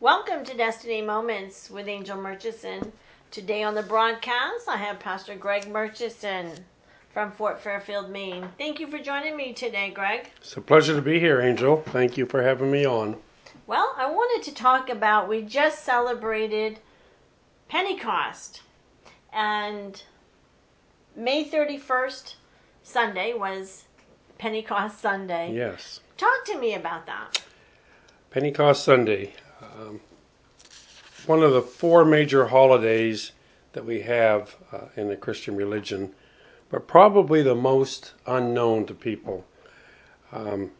Welcome to Destiny Moments with Angel Murchison. Today on the broadcast, I have Pastor Greg Murchison from Fort Fairfield, Maine. Thank you for joining me today, Greg. It's a pleasure to be here, Angel. Thank you for having me on. Well, I wanted to talk about we just celebrated Pentecost, and May 31st, Sunday, was Pentecost Sunday. Yes. Talk to me about that. Pentecost Sunday. Um, one of the four major holidays that we have uh, in the Christian religion, but probably the most unknown to people. Um,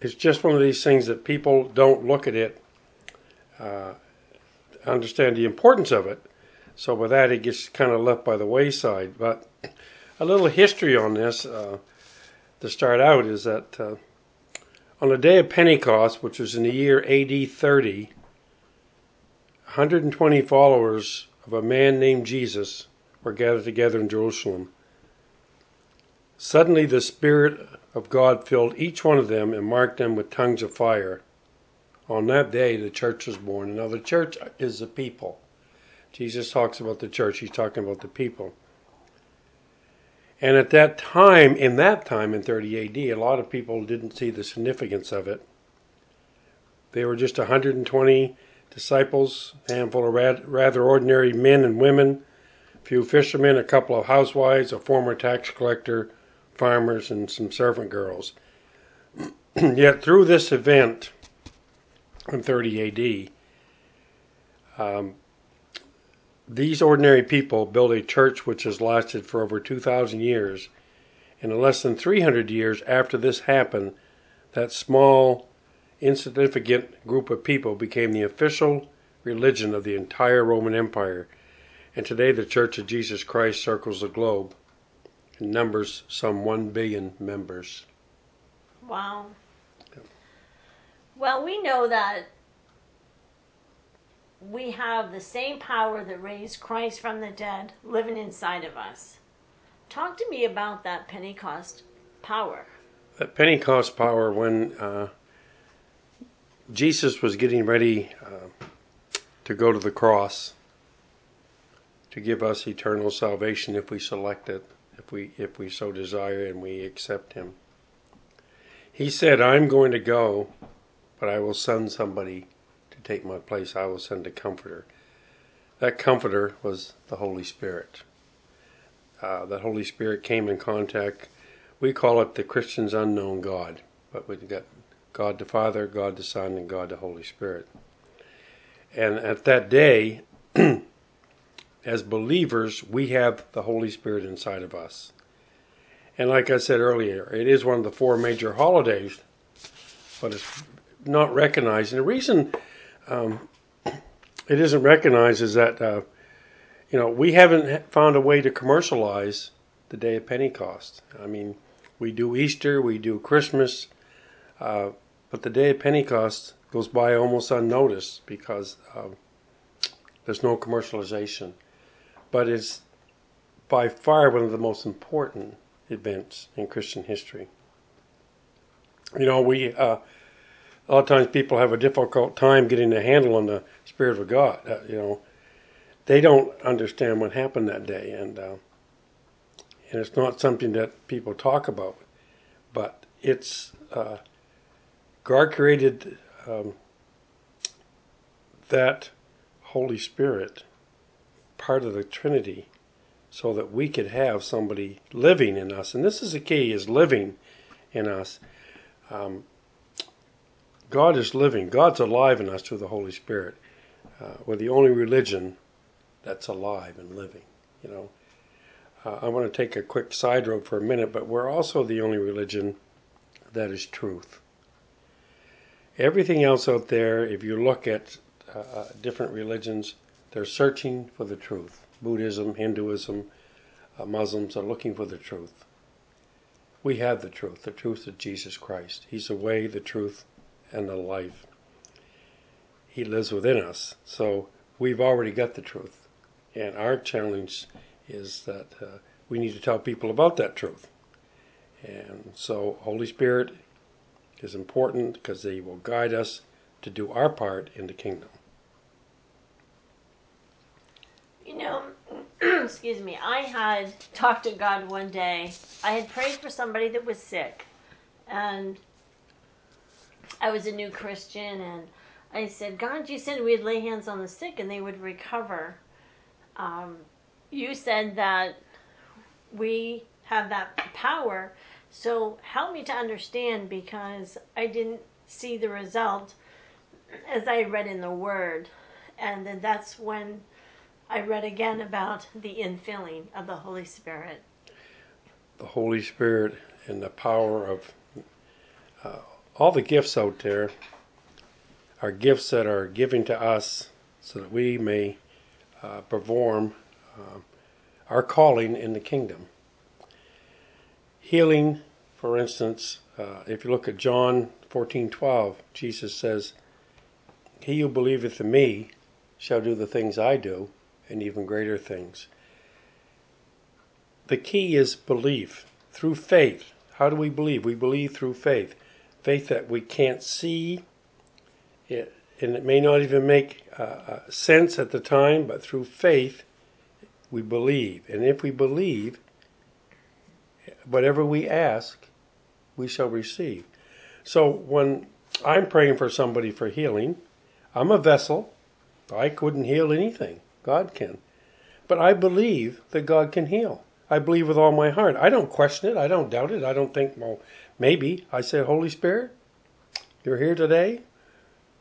it's just one of these things that people don't look at it, uh, understand the importance of it. So with that, it gets kind of left by the wayside. But a little history on this uh, to start out is that uh, on the day of Pentecost, which was in the year AD 30, 120 followers of a man named Jesus were gathered together in Jerusalem. Suddenly, the Spirit of God filled each one of them and marked them with tongues of fire. On that day, the church was born. Now, the church is the people. Jesus talks about the church, he's talking about the people. And at that time, in that time in 30 AD, a lot of people didn't see the significance of it. They were just 120 disciples, a handful of rather ordinary men and women, a few fishermen, a couple of housewives, a former tax collector, farmers, and some servant girls. Yet through this event in 30 AD, um, these ordinary people built a church which has lasted for over 2,000 years. And in less than 300 years after this happened, that small, insignificant group of people became the official religion of the entire Roman Empire. And today, the Church of Jesus Christ circles the globe and numbers some 1 billion members. Wow. Well, we know that we have the same power that raised Christ from the dead living inside of us. Talk to me about that Pentecost power. That Pentecost power, when uh, Jesus was getting ready uh, to go to the cross to give us eternal salvation if we select it, if we if we so desire and we accept Him. He said, "I'm going to go, but I will send somebody take my place, I will send a comforter. That comforter was the Holy Spirit. Uh, that Holy Spirit came in contact. We call it the Christian's unknown God, but we've got God the Father, God the Son, and God the Holy Spirit. And at that day, as believers, we have the Holy Spirit inside of us. And like I said earlier, it is one of the four major holidays, but it's not recognized. And the reason um, it isn't recognized is that uh, you know we haven't found a way to commercialize the day of Pentecost. I mean, we do Easter, we do Christmas, uh, but the day of Pentecost goes by almost unnoticed because uh, there's no commercialization. But it's by far one of the most important events in Christian history. You know, we uh, a lot of times people have a difficult time getting a handle on the Spirit of God. Uh, you know, they don't understand what happened that day, and uh, and it's not something that people talk about, but it's uh, God created um, that Holy Spirit, part of the Trinity, so that we could have somebody living in us, and this is the key: is living in us. Um, God is living. God's alive in us through the Holy Spirit. Uh, we're the only religion that's alive and living. You know, uh, I want to take a quick side road for a minute, but we're also the only religion that is truth. Everything else out there, if you look at uh, uh different religions, they're searching for the truth. Buddhism, Hinduism, uh, Muslims are looking for the truth. We have the truth. The truth is Jesus Christ. He's the way, the truth, and the life. He lives within us. So we've already got the truth. And our challenge is that uh, we need to tell people about that truth. And so, Holy Spirit is important because they will guide us to do our part in the kingdom. You know, excuse me, I had talked to God one day. I had prayed for somebody that was sick, and I was a new Christian, and I said, God, you said we'd lay hands on the sick and they would recover. Um, you said that we have that power, so help me to understand because I didn't see the result as I read in the Word. And then that's when I read again about the infilling of the Holy Spirit. The Holy Spirit and the power of uh, all the gifts out there are gifts that are given to us so that we may uh, perform uh, our calling in the kingdom. Healing, for instance, uh, if you look at John 14:12, Jesus says, "He who believeth in me shall do the things I do, and even greater things." The key is belief through faith. How do we believe? We believe through faith. Faith that we can't see, it, and it may not even make uh, uh, sense at the time, but through faith, we believe. And if we believe, whatever we ask, we shall receive. So when I'm praying for somebody for healing, I'm a vessel. I couldn't heal anything. God can. But I believe that God can heal. I believe with all my heart. I don't question it. I don't doubt it. I don't think, well, maybe. I say, Holy Spirit, you're here today.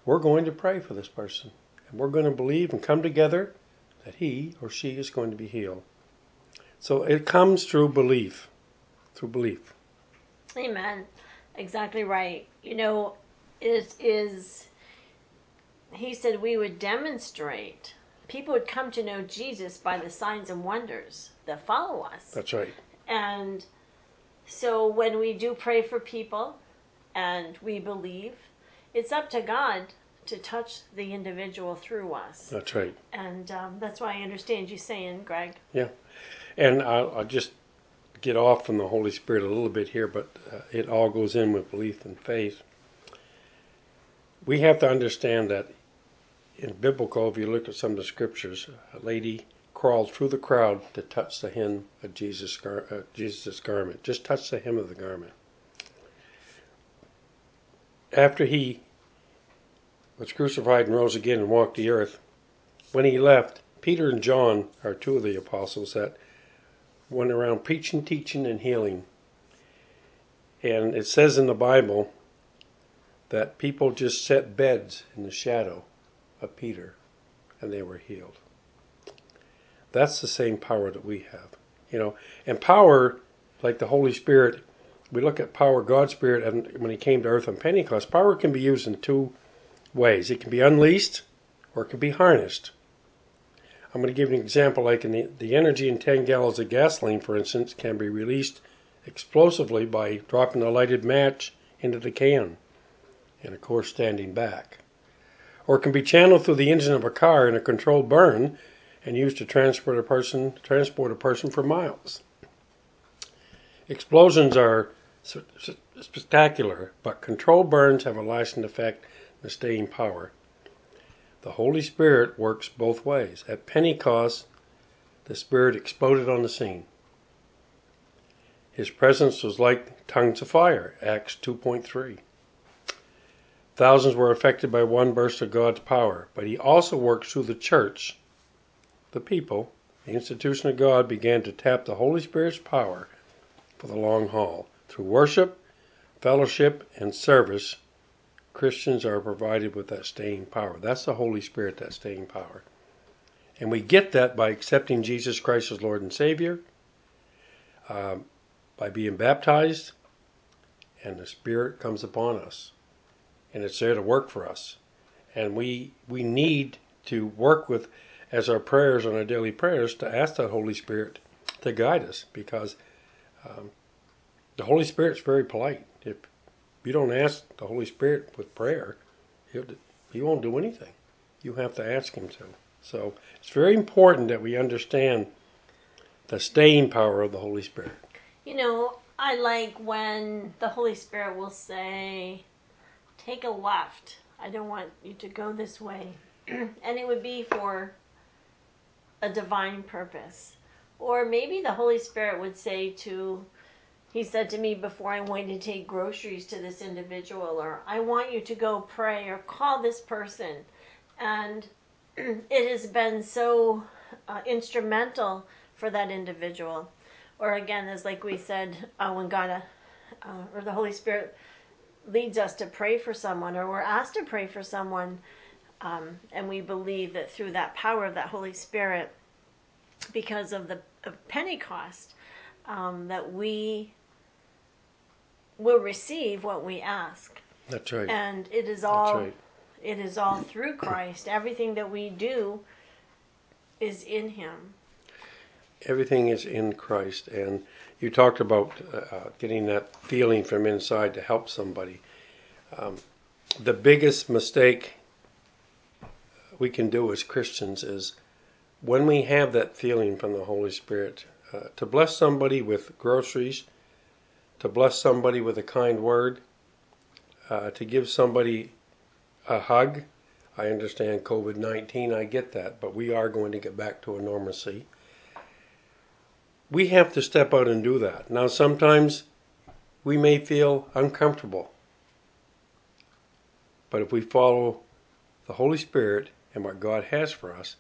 We're going to pray for this person. And we're going to believe and come together that he or she is going to be healed. So it comes through belief. Through belief. Amen. Exactly right. You know, it is, he said we would demonstrate. People would come to know Jesus by the signs and wonders that follow us. That's right. And so when we do pray for people and we believe, it's up to God to touch the individual through us. That's right. And um, that's why I understand you saying, Greg. Yeah. And I'll, I'll just get off from the Holy Spirit a little bit here, but uh, it all goes in with belief and faith. We have to understand that in biblical, if you look at some of the scriptures, a lady crawled through the crowd to touch the hem of Jesus' gar- uh, garment. Just touch the hem of the garment. After he was crucified and rose again and walked the earth, when he left, Peter and John are two of the apostles that went around preaching, teaching, and healing. And it says in the Bible that people just set beds in the shadow of Peter and they were healed. That's the same power that we have. You know, and power, like the Holy Spirit, we look at power, God's Spirit, and when He came to earth on Pentecost, power can be used in two ways. It can be unleashed or it can be harnessed. I'm going to give you an example like in the, the energy in 10 gallons of gasoline, for instance, can be released explosively by dropping a lighted match into the can and, of course, standing back. Or it can be channeled through the engine of a car in a controlled burn and used to transport a person transport a person for miles. Explosions are spectacular, but controlled burns have a lasting effect and staying power. The Holy Spirit works both ways. At Pentecost, the Spirit exploded on the scene. His presence was like tongues of fire, Acts 2.3. Thousands were affected by one burst of God's power, but he also works through the church. The people, the institution of God, began to tap the Holy Spirit's power for the long haul. Through worship, fellowship, and service, Christians are provided with that staying power. That's the Holy Spirit, that staying power. And we get that by accepting Jesus Christ as Lord and Savior, um, by being baptized, and the Spirit comes upon us. And it's there to work for us. And we, we need to work with, as our prayers and our daily prayers, to ask the Holy Spirit to guide us because um, the Holy Spirit's very polite. If you don't ask the Holy Spirit with prayer, he won't do anything. You have to ask him to. So it's very important that we understand the staying power of the Holy Spirit. You know, I like when the Holy Spirit will say, take a left I don't want you to go this way. and it would be for a divine purpose. Or maybe the Holy Spirit would say to, he said to me before I went to take groceries to this individual, or I want you to go pray or call this person. And it has been so uh, instrumental for that individual. Or again, as like we said, uh, when God uh, or the Holy Spirit leads us to pray for someone, or we're asked to pray for someone, um, and we believe that through that power of that Holy Spirit, because of the of Pentecost, um, that we will receive what we ask. That's right. And it is all right. it is all through Christ. Everything that we do is in Him. Everything is in Christ. And you talked about uh, uh, getting that feeling from inside to help somebody. Um, the biggest mistake we can do as Christians is when we have that feeling from the Holy Spirit uh, to bless somebody with groceries, to bless somebody with a kind word, uh, to give somebody a hug. I understand COVID 19, I get that, but we are going to get back to a normalcy. We have to step out and do that. Now, sometimes we may feel uncomfortable, but if we follow the Holy Spirit and what God has for us,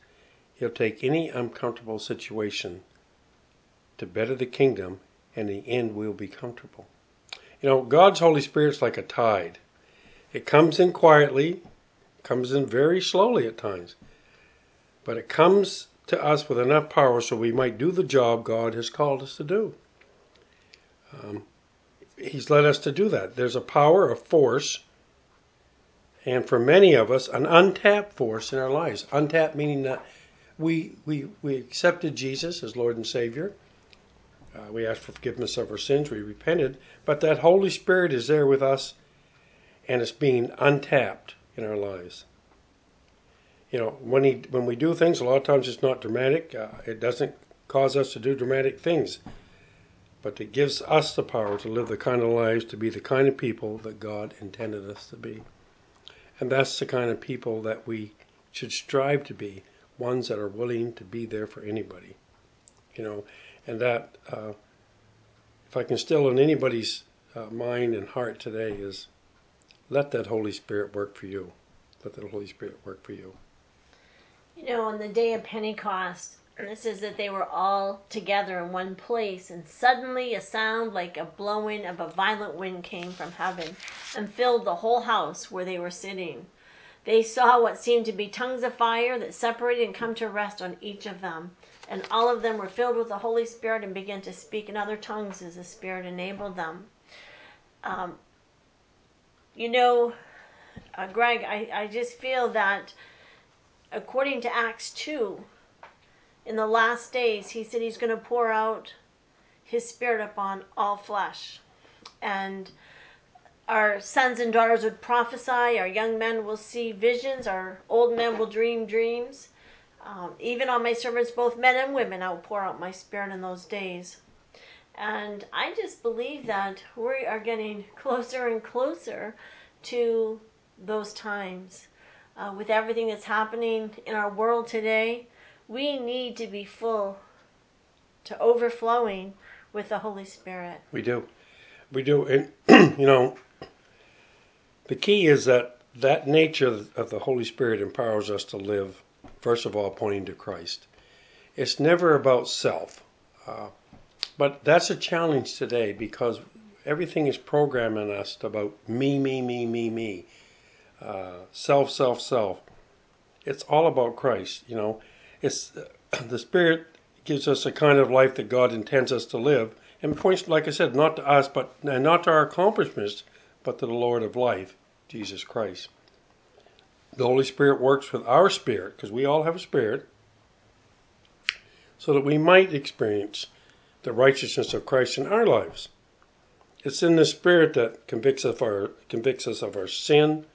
He'll take any uncomfortable situation to better the kingdom, and in the end we'll be comfortable. You know, God's Holy Spirit's like a tide. It comes in quietly, comes in very slowly at times, but it comes to us with enough power so we might do the job God has called us to do. Um, he's led us to do that. There's a power, a force, and for many of us, an untapped force in our lives. Untapped meaning that we we we accepted Jesus as Lord and Savior. Uh, we asked for forgiveness of our sins. We repented, but that Holy Spirit is there with us, and it's being untapped in our lives. You know, when he when we do things, a lot of times it's not dramatic. Uh, it doesn't cause us to do dramatic things, but it gives us the power to live the kind of lives, to be the kind of people that God intended us to be, and that's the kind of people that we should strive to be ones that are willing to be there for anybody. You know, and that uh, if I can still in anybody's uh, mind and heart today is let that Holy Spirit work for you. Let that Holy Spirit work for you. You know, on the day of Pentecost, it says that they were all together in one place, and suddenly a sound like a blowing of a violent wind came from heaven and filled the whole house where they were sitting. They saw what seemed to be tongues of fire that separated and come to rest on each of them. And all of them were filled with the Holy Spirit and began to speak in other tongues as the Spirit enabled them. Um, you know, uh, Greg, I, I just feel that according to Acts 2, in the last days, he said he's going to pour out his Spirit upon all flesh. And our sons and daughters would prophesy, our young men will see visions, our old men will dream dreams. Um, even on my servants, both men and women, I will pour out my spirit in those days. And I just believe that we are getting closer and closer to those times. Uh, with everything that's happening in our world today, we need to be full to overflowing with the Holy Spirit. We do. We do. And, you know, the key is that that nature of the Holy Spirit empowers us to live, first of all, pointing to Christ. It's never about self. Uh, but that's a challenge today because everything is programming us about me, me, me, me, me. Uh, self, self, self. It's all about Christ, you know. It's the Spirit gives us a kind of life that God intends us to live, and points, like I said, not to us, but and not to our accomplishments, but to the Lord of life, Jesus Christ. The Holy Spirit works with our spirit, because we all have a spirit, so that we might experience the righteousness of Christ in our lives. It's in the Spirit that convicts of our, convicts us of our sin,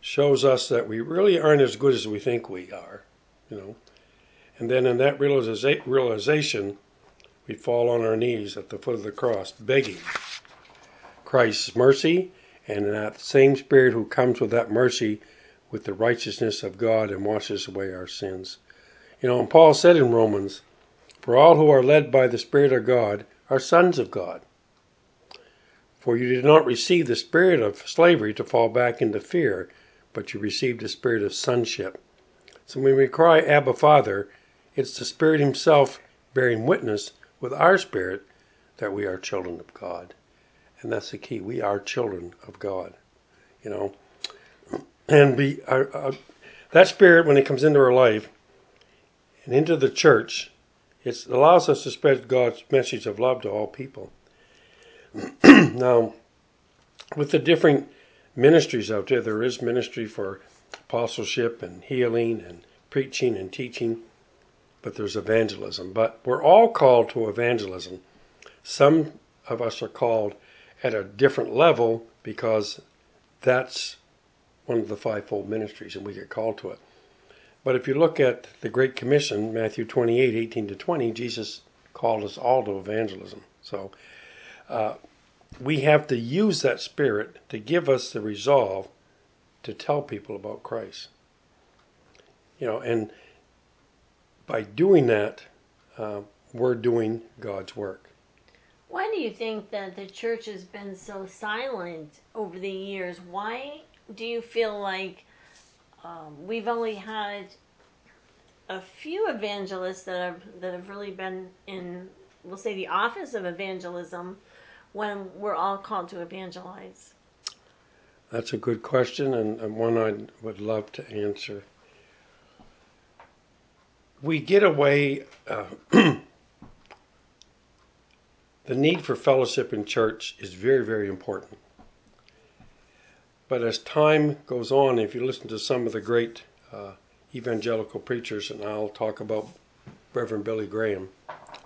shows us that we really aren't as good as we think we are, you know. And then in that realization, we fall on our knees at the foot of the cross, begging Christ's mercy And that same Spirit who comes with that mercy, with the righteousness of God, and washes away our sins. You know, and Paul said in Romans, For all who are led by the Spirit of God are sons of God. For you did not receive the spirit of slavery to fall back into fear, but you received the spirit of sonship. So when we cry, Abba, Father, it's the Spirit Himself bearing witness with our spirit that we are children of God. And that's the key. We are children of God. You know, and be our, uh, our, uh, that spirit when it comes into our life and into the church, it allows us to spread God's message of love to all people. now, with the different ministries out there, there is ministry for apostleship and healing and preaching and teaching, but there's evangelism. But we're all called to evangelism. Some of us are called at a different level because that's one of the fivefold ministries and we get called to it. But if you look at the Great Commission, Matthew 28 18 to 20, Jesus called us all to evangelism. So uh, we have to use that spirit to give us the resolve to tell people about Christ. You know, and by doing that, uh, we're doing God's work. Why do you think that the church has been so silent over the years? Why do you feel like um, we've only had a few evangelists that have that have really been in, we'll say, the office of evangelism, when we're all called to evangelize? That's a good question, and, one I would love to answer. We get away. Uh, the need for fellowship in church is very, very important. But as time goes on, if you listen to some of the great uh, evangelical preachers, and I'll talk about Reverend Billy Graham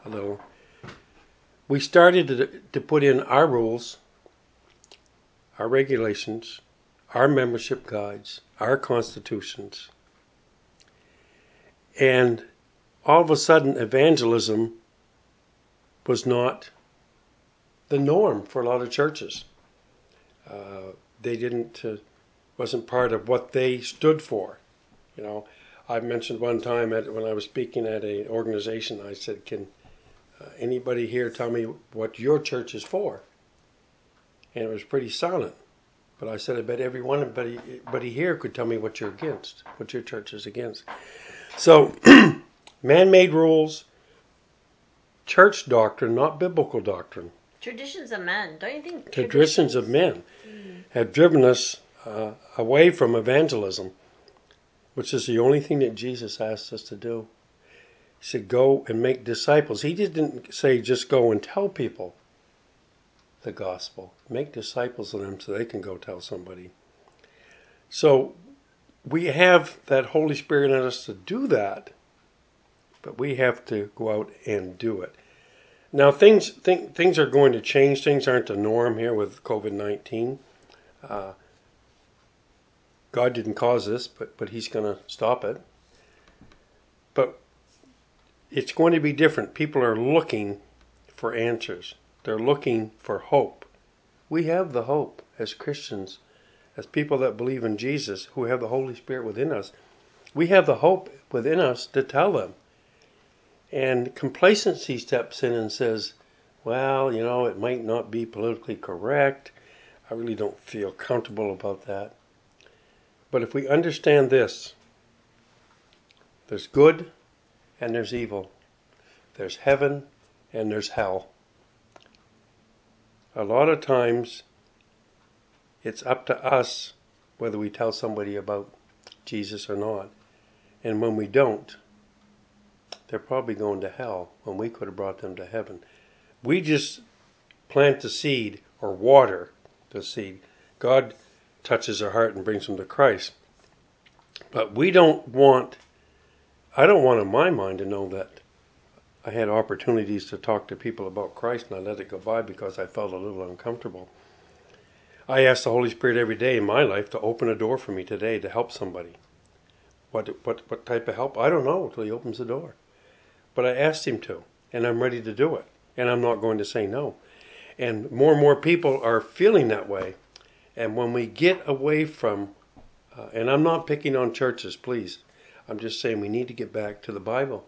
a little, we started to, to put in our rules, our regulations, our membership guides, our constitutions. And all of a sudden, evangelism was not the norm for a lot of churches. Uh, they didn't uh, wasn't part of what they stood for. You know, I mentioned one time at, when I was speaking at an organization, I said, "Can uh, anybody here tell me what your church is for?" And it was pretty silent. But I said, "I bet everyone, everybody, everybody here could tell me what you're against, what your church is against." So, man-made rules, church doctrine, not biblical doctrine. Traditions of men, don't you think? Traditions of men mm. have driven us uh, away from evangelism, which is the only thing that Jesus asked us to do. He said, Go and make disciples. He didn't say just go and tell people the gospel, make disciples of them so they can go tell somebody. So we have that Holy Spirit in us to do that, but we have to go out and do it. Now things th- things are going to change. Things aren't the norm here with COVID nineteen. Uh, God didn't cause this, but but He's going to stop it. But it's going to be different. People are looking for answers. They're looking for hope. We have the hope as Christians, as people that believe in Jesus, who have the Holy Spirit within us. We have the hope within us to tell them. And complacency steps in and says, well, you know, it might not be politically correct. I really don't feel comfortable about that. But if we understand this, there's good and there's evil, there's heaven and there's hell. A lot of times, it's up to us whether we tell somebody about Jesus or not. And when we don't, they're probably going to hell when we could have brought them to heaven. We just plant the seed or water the seed. God touches their heart and brings them to Christ. But we don't want, I don't want in my mind to know that I had opportunities to talk to people about Christ and I let it go by because I felt a little uncomfortable. I ask the Holy Spirit every day in my life to open a door for me today to help somebody. What, what, what type of help? I don't know until He opens the door. But I asked him to, and I'm ready to do it. And I'm not going to say no. And more and more people are feeling that way. And when we get away from, uh, and I'm not picking on churches, please. I'm just saying we need to get back to the Bible.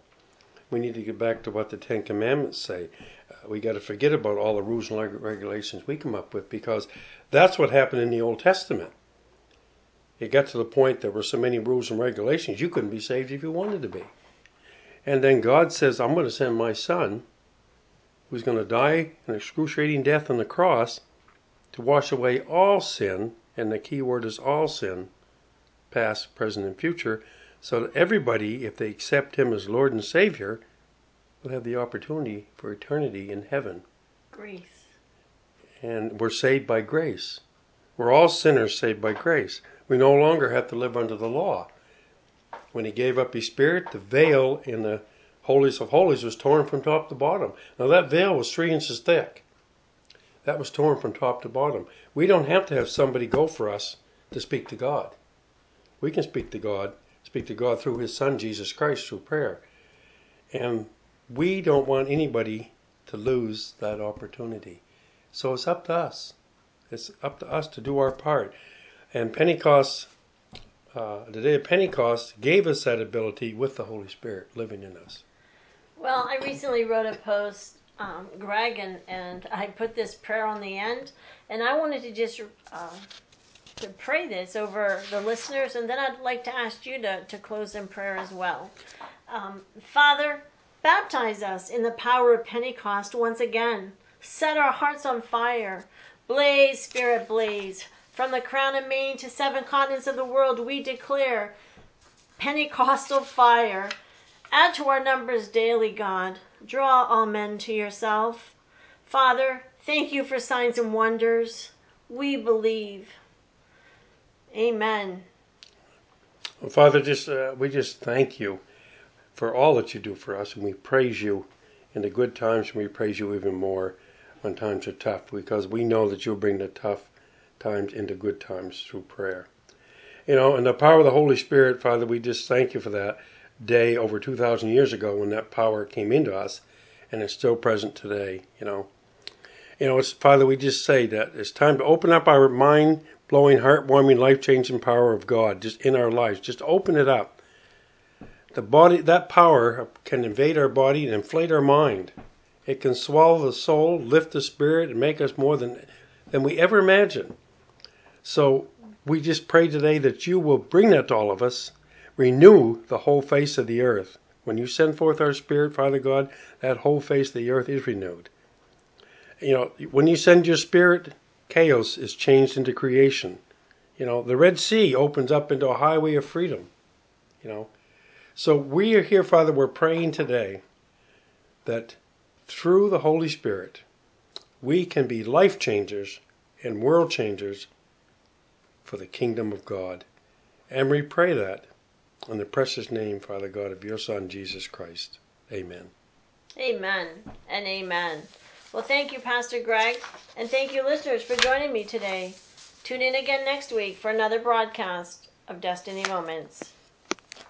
We need to get back to what the Ten Commandments say. Uh, we got to forget about all the rules and regulations we come up with because that's what happened in the Old Testament. It got to the point there were so many rules and regulations you couldn't be saved if you wanted to be. And then God says, I'm going to send my son who's going to die an excruciating death on the cross to wash away all sin, and the key word is all sin, past, present, and future, so that everybody, if they accept Him as Lord and Savior, will have the opportunity for eternity in heaven. Grace. And we're saved by grace. We're all sinners saved by grace. We no longer have to live under the law. When He gave up His Spirit, the veil in the Holies of Holies was torn from top to bottom. Now, that veil was three inches thick. That was torn from top to bottom. We don't have to have somebody go for us to speak to God. We can speak to God, speak to God through His Son, Jesus Christ, through prayer. And we don't want anybody to lose that opportunity. So it's up to us. It's up to us to do our part. And Pentecost, uh, the day of Pentecost, gave us that ability with the Holy Spirit living in us. Well, I recently wrote a post, um, Greg, and, and I put this prayer on the end, and I wanted to just uh, to pray this over the listeners, and then I'd like to ask you to, to close in prayer as well. Um, Father, baptize us in the power of Pentecost once again. Set our hearts on fire. Blaze, Spirit, blaze. From the crown of Maine to seven continents of the world, we declare Pentecostal fire Add to our numbers daily, God. Draw all men to yourself. Father, thank you for signs and wonders. We believe. Amen. Well, Father, just uh, we just thank you for all that you do for us, and we praise you in the good times, and we praise you even more when times are tough, because we know that you'll bring the tough times into good times through prayer. You know, and the power of the Holy Spirit, Father, we just thank you for that day over 2,000 years ago when that power came into us, and it's still present today. You know, you know, it's Father. We just say that it's time to open up our mind blowing, heart-warming, life-changing power of God just in our lives. Just open it up. The body, that power can invade our body and inflate our mind. It can swallow the soul, lift the spirit, and make us more than than we ever imagined. So we just pray today that you will bring that to all of us renew the whole face of the earth. When you send forth our Spirit, Father God, that whole face of the earth is renewed. You know, when you send your Spirit, chaos is changed into creation. You know, the Red Sea opens up into a highway of freedom. You know, so we are here, Father, we're praying today that through the Holy Spirit, we can be life changers and world changers for the kingdom of God. And we pray that in the precious name, Father God, of your Son, Jesus Christ. Amen. Amen and amen. Well, thank you, Pastor Greg, and thank you, listeners, for joining me today. Tune in again next week for another broadcast of Destiny Moments.